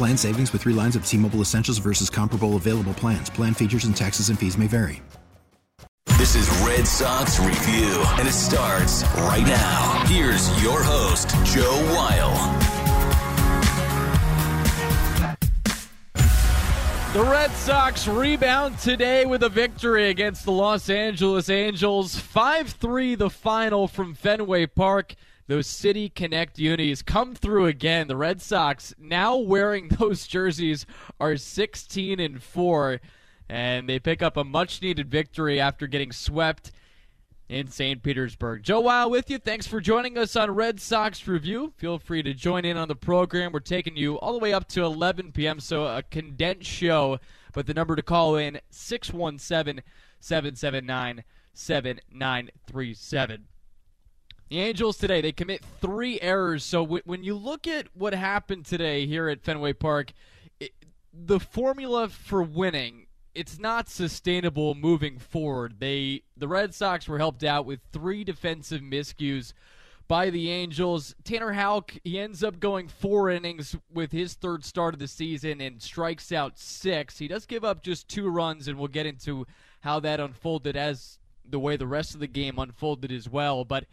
Plan savings with three lines of T Mobile Essentials versus comparable available plans. Plan features and taxes and fees may vary. This is Red Sox Review, and it starts right now. Here's your host, Joe Weil. The Red Sox rebound today with a victory against the Los Angeles Angels. 5 3 the final from Fenway Park. Those City Connect unis come through again. The Red Sox now wearing those jerseys are 16 and 4 and they pick up a much needed victory after getting swept in St. Petersburg. Joe Weil with you. Thanks for joining us on Red Sox Review. Feel free to join in on the program. We're taking you all the way up to 11 p.m., so a condensed show. But the number to call in 617 779 7937. The Angels today, they commit three errors. So w- when you look at what happened today here at Fenway Park, it, the formula for winning, it's not sustainable moving forward. They the Red Sox were helped out with three defensive miscues by the Angels. Tanner Houck, he ends up going four innings with his third start of the season and strikes out six. He does give up just two runs, and we'll get into how that unfolded as the way the rest of the game unfolded as well. But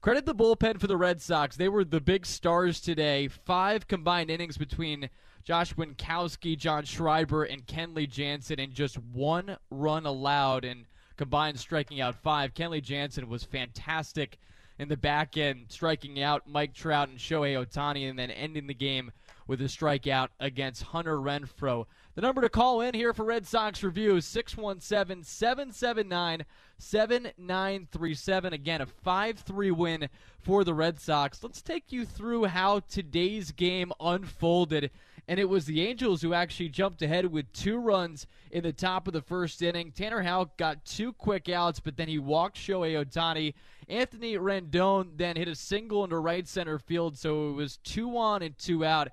Credit the bullpen for the Red Sox. They were the big stars today. Five combined innings between Josh Winckowski, John Schreiber, and Kenley Jansen, and just one run allowed and combined striking out five. Kenley Jansen was fantastic in the back end, striking out Mike Trout and Shohei Ohtani, and then ending the game with a strikeout against Hunter Renfroe. The number to call in here for Red Sox Review is 617 779 7937. Again, a 5 3 win for the Red Sox. Let's take you through how today's game unfolded. And it was the Angels who actually jumped ahead with two runs in the top of the first inning. Tanner Houck got two quick outs, but then he walked Shohei Ohtani. Anthony Rendon then hit a single into right center field, so it was two on and two out.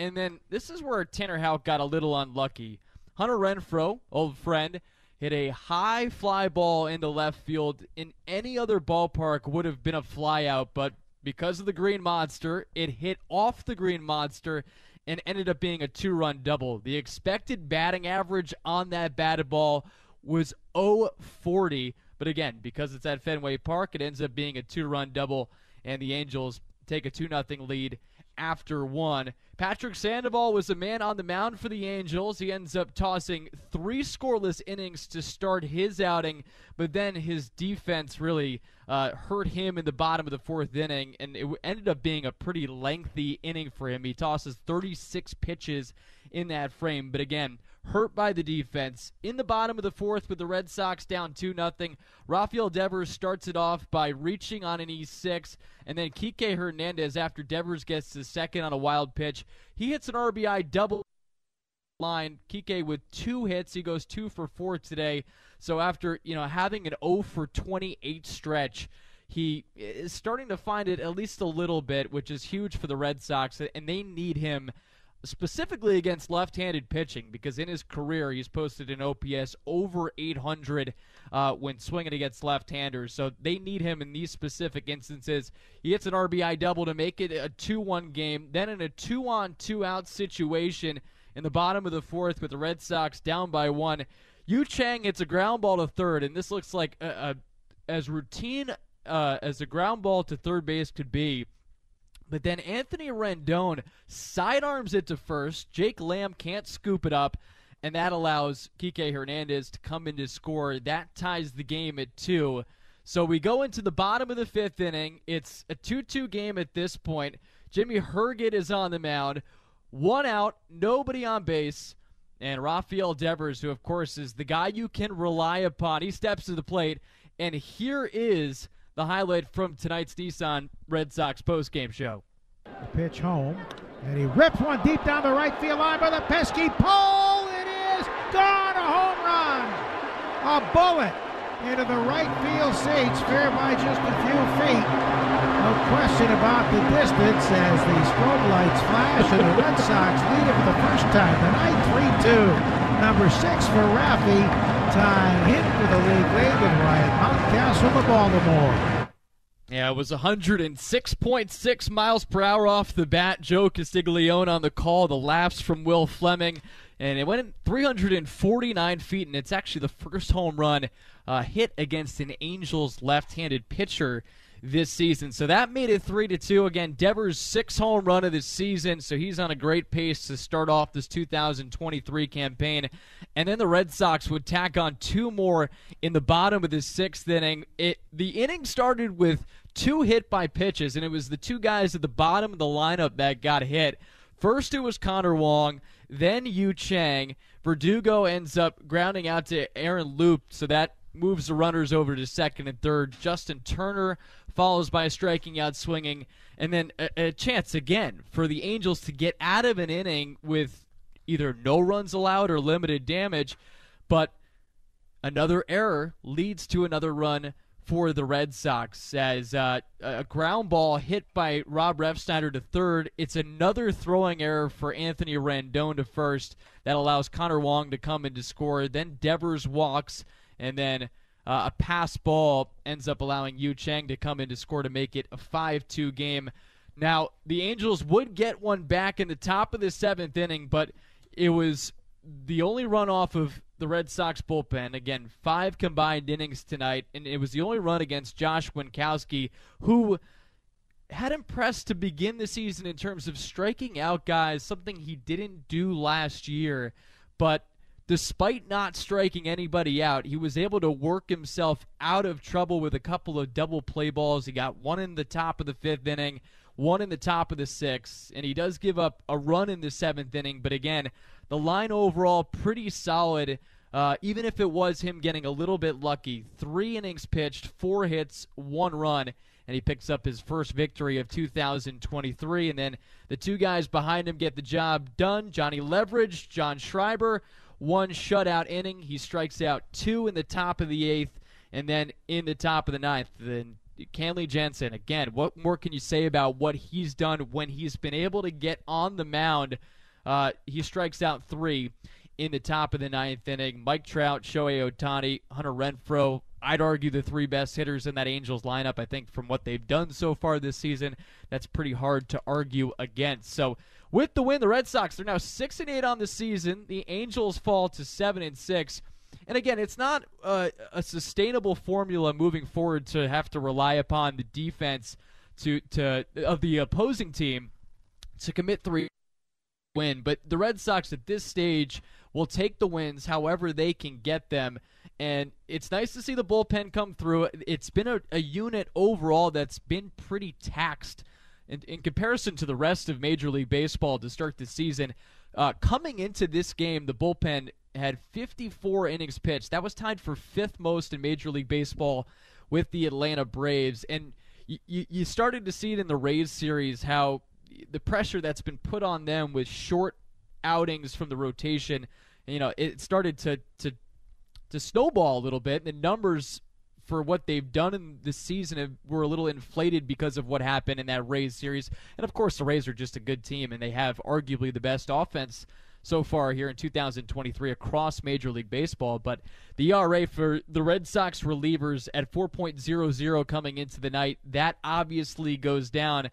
And then this is where Tanner Houck got a little unlucky. Hunter Renfroe, old friend, hit a high fly ball into left field. In any other ballpark would have been a flyout, but because of the Green Monster, it hit off the Green Monster and ended up being a two-run double. The expected batting average on that batted ball was 040, but again, because it's at Fenway Park, it ends up being a two-run double and the Angels take a 2 0 lead after one. Patrick Sandoval was the man on the mound for the Angels. He ends up tossing three scoreless innings to start his outing, but then his defense really uh, hurt him in the bottom of the fourth inning, and it ended up being a pretty lengthy inning for him. He tosses 36 pitches in that frame, but again, hurt by the defense. In the bottom of the fourth with the Red Sox down 2 0, Rafael Devers starts it off by reaching on an E6, and then Kike Hernandez, after Devers gets the second on a wild pitch, he hits an RBI double line. Kike with two hits, he goes 2 for 4 today. So after, you know, having an 0 for 28 stretch, he is starting to find it at least a little bit, which is huge for the Red Sox, and they need him specifically against left-handed pitching because in his career he's posted an OPS over 800 uh, when swinging against left-handers. So they need him in these specific instances. He hits an RBI double to make it a 2-1 game. Then in a 2-on 2-out situation in the bottom of the fourth with the Red Sox down by one, Yu Chang hits a ground ball to third, and this looks like a, a, as routine uh, as a ground ball to third base could be But then Anthony Rendon sidearms it to first. Jake Lamb can't scoop it up, and that allows Kike Hernandez to come in to score. That ties the game at two. So we go into the bottom of the fifth inning. It's a 2 2 game at this point. Jimmy Herget is on the mound. One out, nobody on base. And Rafael Devers, who, of course, is the guy you can rely upon, he steps to the plate. And here is the highlight from tonight's Nissan Red Sox postgame show. The pitch home, and he rips one deep down the right field line by the pesky pole. It is gone, a home run, a bullet into the right field seats, fair by just a few feet. No question about the distance as the strobe lights flash and the Red Sox lead it for the first time tonight, 3-2. Number six for Raffy, tying hit for the league lead with Ryan Mountcastle of Baltimore. Yeah, it was 106.6 miles per hour off the bat. Joe Castiglione on the call. The laughs from Will Fleming. And it went 349 feet, and it's actually the first home run uh, hit against an Angels left-handed pitcher this season. So that made it three to two. Again, Devers' sixth home run of the season, so he's on a great pace to start off this 2023 campaign. And then the Red Sox would tack on two more in the bottom of the sixth inning. It the inning started with two hit by pitches, and it was the two guys at the bottom of the lineup that got hit. First, it was Connor Wong, then Yu Chang. Verdugo ends up grounding out to Aaron Loup, so that moves the runners over to second and third. Justin Turner follows by a striking out swinging, and then a, a chance again for the Angels to get out of an inning with either no runs allowed or limited damage, but another error leads to another run for the Red Sox as uh, a ground ball hit by Rob Refsnyder to third. It's another throwing error for Anthony Rendon to first that allows Connor Wong to come in to score. Then Devers walks, and then uh, a pass ball ends up allowing Yu Chang to come in to score to make it a 5 2 game. Now, the Angels would get one back in the top of the seventh inning, but it was the only run off of the Red Sox bullpen. Again, five combined innings tonight, and it was the only run against Josh Winckowski, who had impressed to begin the season in terms of striking out guys, something he didn't do last year. But despite not striking anybody out, he was able to work himself out of trouble with a couple of double play balls. He got one in the top of the fifth inning, one in the top of the sixth, and he does give up a run in the seventh inning. But again, the line overall pretty solid. Uh, even if it was him getting a little bit lucky, three innings pitched, four hits, one run, and he picks up his first victory of 2023. And then the two guys behind him get the job done. Johnny Leverage, John Schreiber, one shutout inning. He strikes out two in the top of the eighth, and then in the top of the ninth. Then Kenley Jansen, again, what more can you say about what he's done when he's been able to get on the mound? Uh, he strikes out three in the top of the ninth inning. Mike Trout, Shohei Ohtani, Hunter Renfroe. I'd argue the three best hitters in that Angels lineup. I think from what they've done so far this season, that's pretty hard to argue against. So with the win, the Red Sox they're now six and eight on the season. The Angels fall to seven and six. And again, it's not a, a sustainable formula moving forward to have to rely upon the defense to to of the opposing team to commit three win. But the Red Sox at this stage will take the wins however they can get them. And it's nice to see the bullpen come through. It's been a, a unit overall that's been pretty taxed in, in, comparison to the rest of Major League Baseball to start the season. Uh, coming into this game, the bullpen had 54 innings pitched. That was tied for fifth most in Major League Baseball with the Atlanta Braves. And you, you started to see it in the Rays series how the pressure that's been put on them with short outings from the rotation, you know, it started to to to snowball a little bit. And The numbers for what they've done in this season were a little inflated because of what happened in that Rays series. And of course, the Rays are just a good team, and they have arguably the best offense so far here in 2023 across Major League Baseball. But the ERA for the Red Sox relievers at 4.00 coming into the night, that obviously goes down.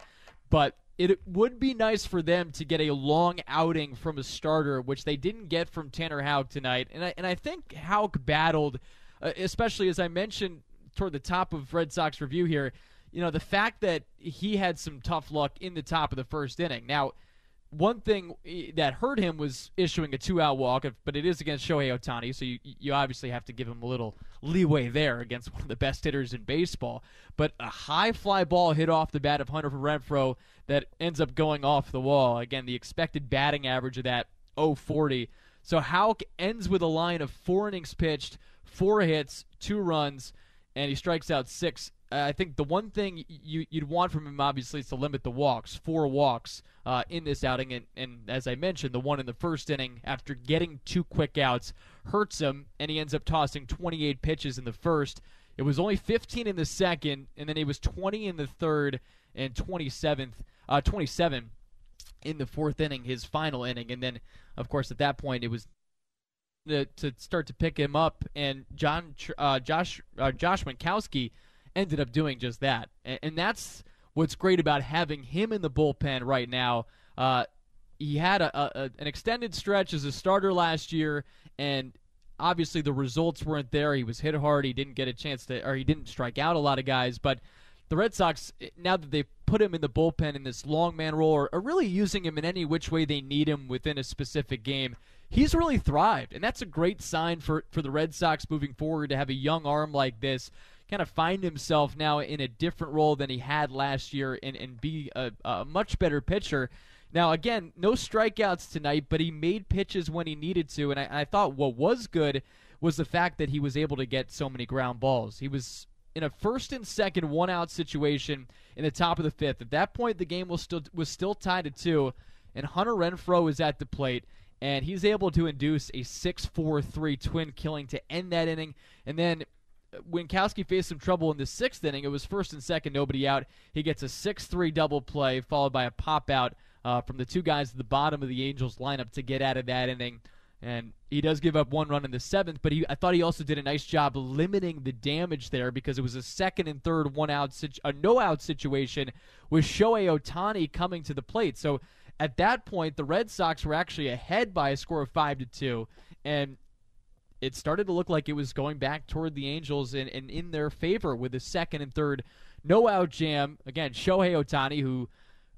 But it would be nice for them to get a long outing from a starter, which they didn't get from Tanner Houck tonight. And I, and I think Houck battled, uh, especially as I mentioned toward the top of Red Sox review here. you know, the fact that he had some tough luck in the top of the first inning. Now, one thing eh, that hurt him was issuing a two-out walk, but it is against Shohei Ohtani, so you you obviously have to give him a little leeway there against one of the best hitters in baseball. But a high fly ball hit off the bat of Hunter Renfroe that ends up going off the wall. Again, the expected batting average of that 040. So Houck ends with a line of four innings pitched, four hits, two runs, and he strikes out six I think the one thing you, would want from him, obviously, is to limit the walks, four walks uh, in this outing. And, and, as I mentioned, the one in the first inning, after getting two quick outs, hurts him, and he ends up tossing 28 pitches in the first. It was only 15 in the second, and then he was 20 in the third and 27th, uh, 27 in the fourth inning, his final inning. And then, of course, at that point, it was to, start to pick him up, and John uh, Josh uh, Josh Winckowski – ended up doing just that. And, and that's what's great about having him in the bullpen right now. Uh, he had a, a, an extended stretch as a starter last year, and obviously the results weren't there. He was hit hard. He didn't get a chance to, or he didn't strike out a lot of guys. But the Red Sox, now that they've put him in the bullpen in this long man role, are, are really using him in any which way they need him within a specific game. He's really thrived, and that's a great sign for, for the Red Sox moving forward to have a young arm like this kind of find himself now in a different role than he had last year and, and be a, a much better pitcher. Now, again, no strikeouts tonight, but he made pitches when he needed to. And I, I, thought what was good was the fact that he was able to get so many ground balls. He was in a first and second one out situation in the top of the fifth. At that point, the game was still was still tied at two, and Hunter Renfroe is at the plate. And he's able to induce a 6 4 3 twin killing to end that inning. And then Winckowski faced some trouble in the sixth inning. It was first and second, nobody out. He gets a 6 3 double play, followed by a pop out uh, from the two guys at the bottom of the Angels lineup to get out of that inning. And he does give up one run in the seventh, but he, I thought he also did a nice job limiting the damage there because it was a second and third one out, a no out situation with Shohei Ohtani coming to the plate. So at that point, the Red Sox were actually ahead by a score of five to two, and it started to look like it was going back toward the Angels and, and in their favor with the second and third no out jam. Again, Shohei Ohtani, who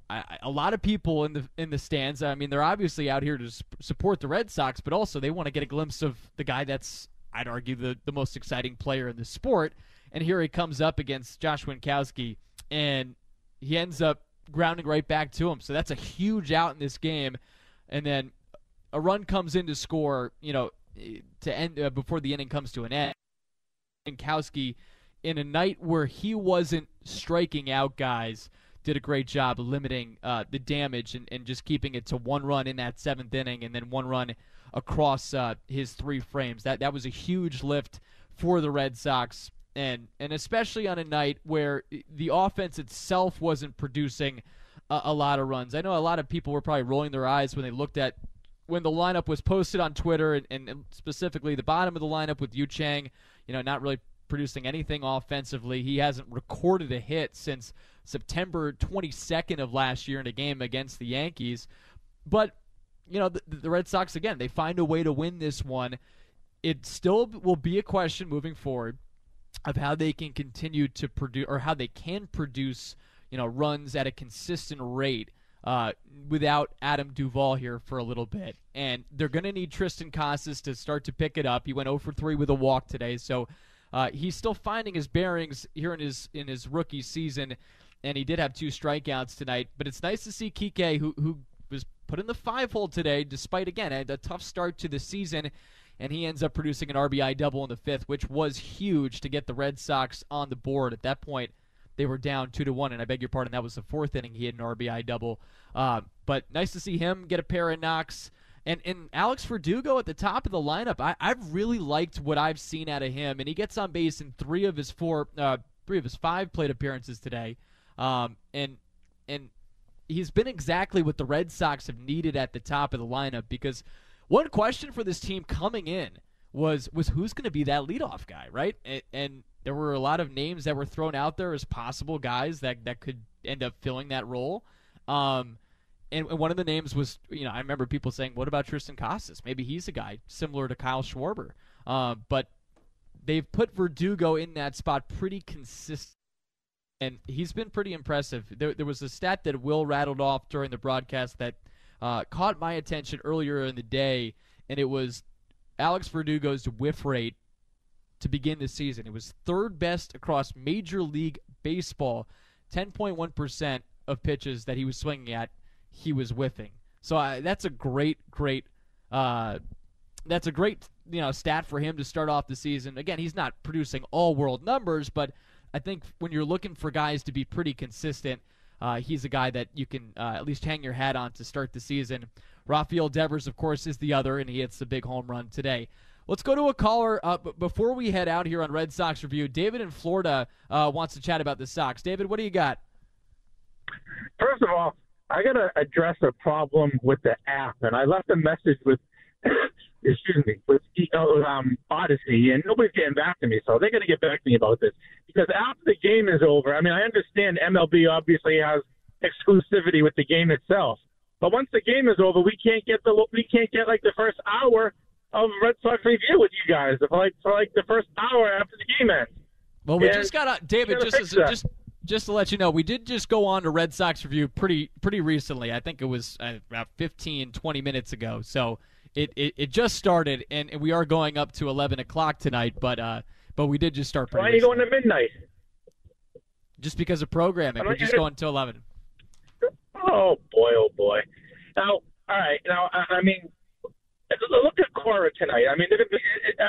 I, a lot of people in the in the stands. I mean, they're obviously out here to support the Red Sox, but also they want to get a glimpse of the guy that's I'd argue the the most exciting player in the sport. And here he comes up against Josh Winckowski, and he ends up grounding right back to him. So that's a huge out in this game. And then a run comes in to score. You know, to end uh, before the inning comes to an end. Kowski, in a night where he wasn't striking out guys, did a great job limiting uh, the damage and, and just keeping it to one run in that seventh inning and then one run across uh, his three frames. That that was a huge lift for the Red Sox, and and especially on a night where the offense itself wasn't producing a, a lot of runs. I know a lot of people were probably rolling their eyes when they looked at when the lineup was posted on Twitter, and, and specifically the bottom of the lineup with Yu Chang, you know, not really producing anything offensively. He hasn't recorded a hit since September 22nd of last year in a game against the Yankees. But, you know, the, the Red Sox, again, they find a way to win this one. It still will be a question moving forward of how they can continue to produce, or how they can produce, you know, runs at a consistent rate uh, without Adam Duvall here for a little bit. And they're going to need Triston Casas to start to pick it up. He went 0 for 3 with a walk today, so uh, he's still finding his bearings here in his in his rookie season. And he did have two strikeouts tonight, but it's nice to see Kike, who who was put in the five hole today, despite again a, a tough start to the season. And he ends up producing an RBI double in the fifth, which was huge to get the Red Sox on the board at that point they were down two to one, and I beg your pardon, that was the fourth inning. He had an RBI double, uh, but nice to see him get a pair of knocks. And and Alex Verdugo at the top of the lineup, I, I've really liked what I've seen out of him, and he gets on base in three of his four, uh, three of his five plate appearances today, um, and and he's been exactly what the Red Sox have needed at the top of the lineup. Because one question for this team coming in was was who's going to be that leadoff guy, right? And, and there were a lot of names that were thrown out there as possible guys that, that could end up filling that role. Um, and, one of the names was, you know, I remember people saying, "What about Triston Casas? Maybe he's a guy similar to Kyle Schwarber." Uh, but they've put Verdugo in that spot pretty consistent and he's been pretty impressive. There, there was a stat that Will rattled off during the broadcast that uh, caught my attention earlier in the day, and it was Alex Verdugo's whiff rate to begin the season. It was third best across Major League Baseball. 10.1% of pitches that he was swinging at, he was whiffing. So uh, that's a great, great, uh, that's a great you know stat for him to start off the season. Again, he's not producing all world numbers, but I think when you're looking for guys to be pretty consistent, uh, he's a guy that you can uh, at least hang your hat on to start the season. Rafael Devers, of course, is the other, and he hits the big home run today. Let's go to a caller. Uh, before we head out here on Red Sox Review, David in Florida uh, wants to chat about the Sox. David, what do you got? First of all, I got to address a problem with the app, and I left a message with, excuse me, with um, Audacy, and nobody's getting back to me, so they're going to get back to me about this because after the game is over, I mean, I understand MLB obviously has exclusivity with the game itself, but once the game is over, we can't get the we can't get like the first hour of Red Sox review with you guys for like for like the first hour after the game ends. Well, we and just got uh, David just as, just just to let you know, we did just go on to Red Sox review pretty pretty recently. I think it was uh, about 15, 20 minutes ago. So it, it, it just started, and, we are going up to 11 o'clock tonight. But uh, but we did just start. Why are you going to midnight? Just because of programming, we're just going to 11. Oh boy, oh boy. Now, all right. Now, I, I mean, look at Cora tonight. I mean,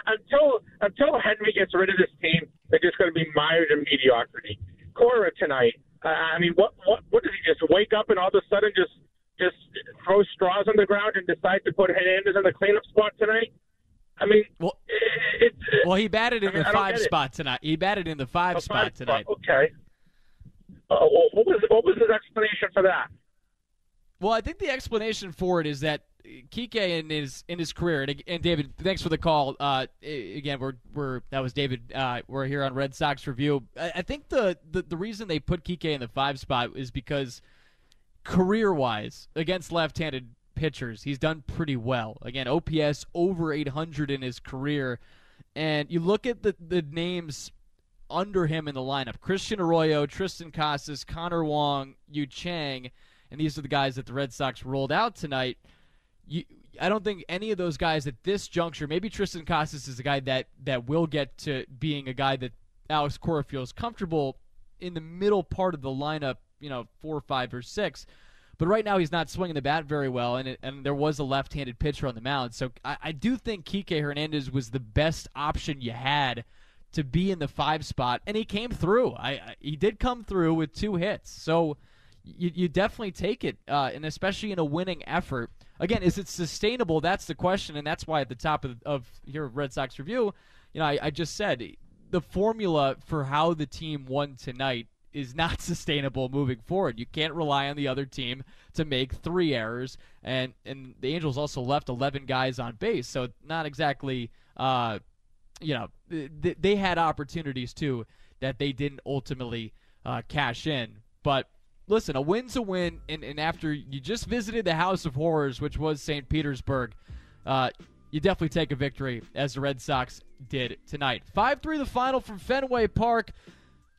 until until Henry gets rid of this team, they're just going to be mired in mediocrity. Cora tonight. Uh, I mean, what what what did he just wake up and all of a sudden just just throw straws on the ground and decide to put Hernandez in the cleanup spot tonight? I mean, well, it, well, he batted in I mean, the five spot tonight. He batted in the five, the spot tonight. Spot. Okay. Uh, what was what was his explanation for that? Well, I think the explanation for it is that Kike in his in his career, and, and David, thanks for the call. Uh, again, we're we're that was David. Uh, we're here on Red Sox review. I, I think the, the the reason they put Kike in the five spot is because career wise against left-handed pitchers, he's done pretty well. Again, OPS over 800 in his career, and you look at the the names under him in the lineup: Christian Arroyo, Triston Casas, Connor Wong, Yu Chang, and these are the guys that the Red Sox rolled out tonight you, I don't think any of those guys at this juncture. Maybe Triston Casas is a guy that that will get to being a guy that Alex Cora feels comfortable in the middle part of the lineup. You know, four, five, or six. But right now he's not swinging the bat very well, and it, and there was a left-handed pitcher on the mound. So I, I do think Kike Hernandez was the best option you had to be in the five spot, and he came through. I, I he did come through with two hits. So you, you definitely take it, uh, and especially in a winning effort again, is it sustainable? That's the question, and that's why at the top of, of your Red Sox review, you know, I, I just said the formula for how the team won tonight is not sustainable moving forward. You can't rely on the other team to make three errors, and and the Angels also left 11 guys on base, so not exactly, uh, you know, th- they had opportunities too that they didn't ultimately uh, cash in, but listen, a win's a win, and, and after you just visited the House of Horrors, which was St. Petersburg, uh, you definitely take a victory as the Red Sox did tonight. 5 3 the final from Fenway Park.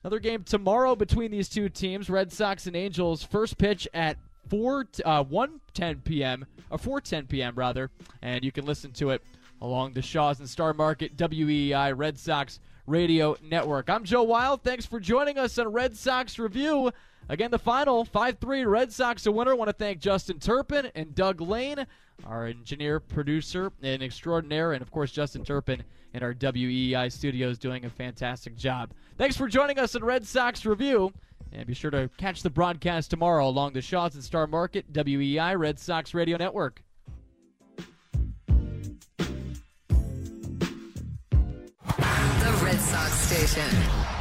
Another game tomorrow between these two teams, Red Sox and Angels. First pitch at 4 uh, 1:10 p.m. or 4:10 p.m. rather, and you can listen to it along the Shaw's and Star Market WEEI Red Sox Radio Network. I'm Joe Weil. Thanks for joining us on Red Sox Review. Again, the final 5 3 Red Sox a winner. I want to thank Justin Turpin and Doug Lane, our engineer, producer, and extraordinaire, and of course, Justin Turpin in our WEEI studios doing a fantastic job. Thanks for joining us in Red Sox Review. And be sure to catch the broadcast tomorrow along the Shaw's and Star Market, WEEI Red Sox Radio Network. The Red Sox Station.